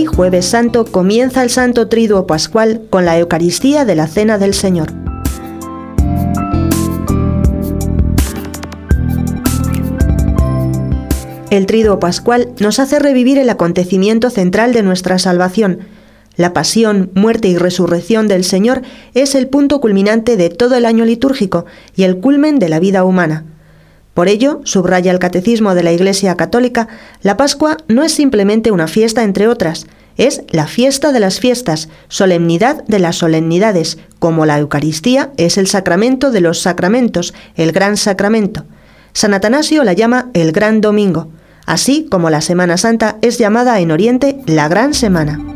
jueves santo, comienza el Santo Triduo Pascual con la Eucaristía de la Cena del Señor. El Triduo Pascual nos hace revivir el acontecimiento central de nuestra salvación. La pasión, muerte y resurrección del Señor es el punto culminante de todo el año litúrgico y el culmen de la vida humana. Por ello, subraya el Catecismo de la Iglesia Católica, la Pascua no es simplemente una fiesta entre otras, es la fiesta de las fiestas, solemnidad de las solemnidades, como la Eucaristía es el sacramento de los sacramentos, el gran sacramento. San Atanasio la llama el Gran Domingo así como la Semana Santa es llamada en Oriente la Gran Semana.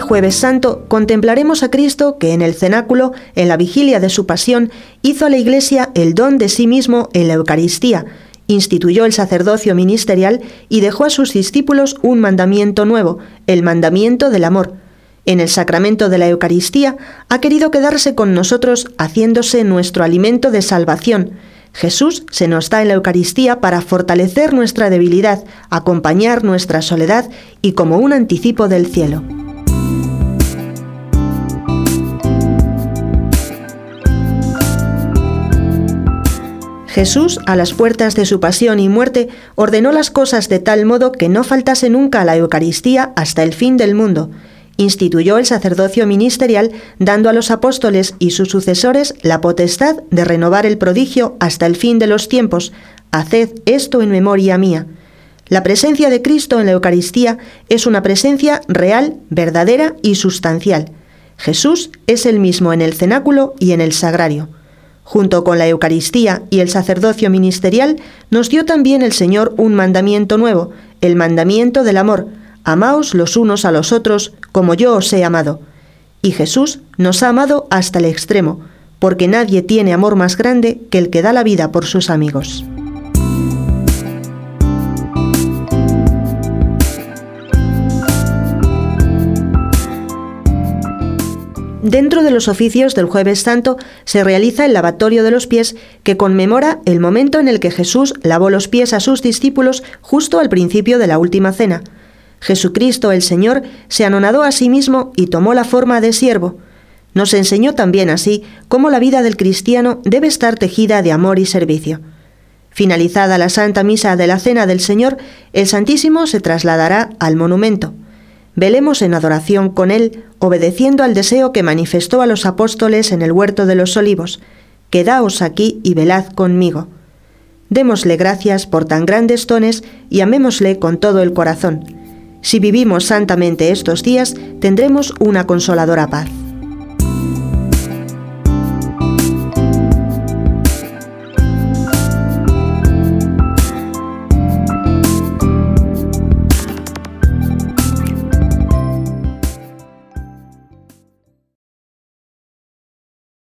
Jueves santo, contemplaremos a Cristo que en el cenáculo, en la vigilia de su pasión, hizo a la Iglesia el don de sí mismo en la Eucaristía, instituyó el sacerdocio ministerial y dejó a sus discípulos un mandamiento nuevo, el mandamiento del amor, en el sacramento de la Eucaristía, ha querido quedarse con nosotros haciéndose nuestro alimento de salvación. Jesús se nos da en la Eucaristía para fortalecer nuestra debilidad, acompañar nuestra soledad y como un anticipo del cielo. Jesús, a las puertas de su pasión y muerte, ordenó las cosas de tal modo que no faltase nunca la Eucaristía hasta el fin del mundo instituyó el sacerdocio ministerial, dando a los apóstoles y sus sucesores la potestad de renovar el prodigio hasta el fin de los tiempos. Haced esto en memoria mía. La presencia de Cristo en la Eucaristía es una presencia real, verdadera y sustancial. Jesús es el mismo en el cenáculo y en el sagrario. Junto con la Eucaristía y el sacerdocio ministerial, nos dio también el Señor un mandamiento nuevo, el mandamiento del amor, Amaos los unos a los otros como yo os he amado. Y Jesús nos ha amado hasta el extremo, porque nadie tiene amor más grande que el que da la vida por sus amigos. Dentro de los oficios del jueves santo se realiza el lavatorio de los pies que conmemora el momento en el que Jesús lavó los pies a sus discípulos justo al principio de la última cena. Jesucristo el Señor se anonadó a sí mismo y tomó la forma de siervo. Nos enseñó también así cómo la vida del cristiano debe estar tejida de amor y servicio. Finalizada la Santa Misa de la Cena del Señor, el Santísimo se trasladará al monumento. Velemos en adoración con él, obedeciendo al deseo que manifestó a los apóstoles en el huerto de los olivos. Quedaos aquí y velad conmigo. Démosle gracias por tan grandes dones y amémosle con todo el corazón si vivimos santamente estos días, tendremos una consoladora paz.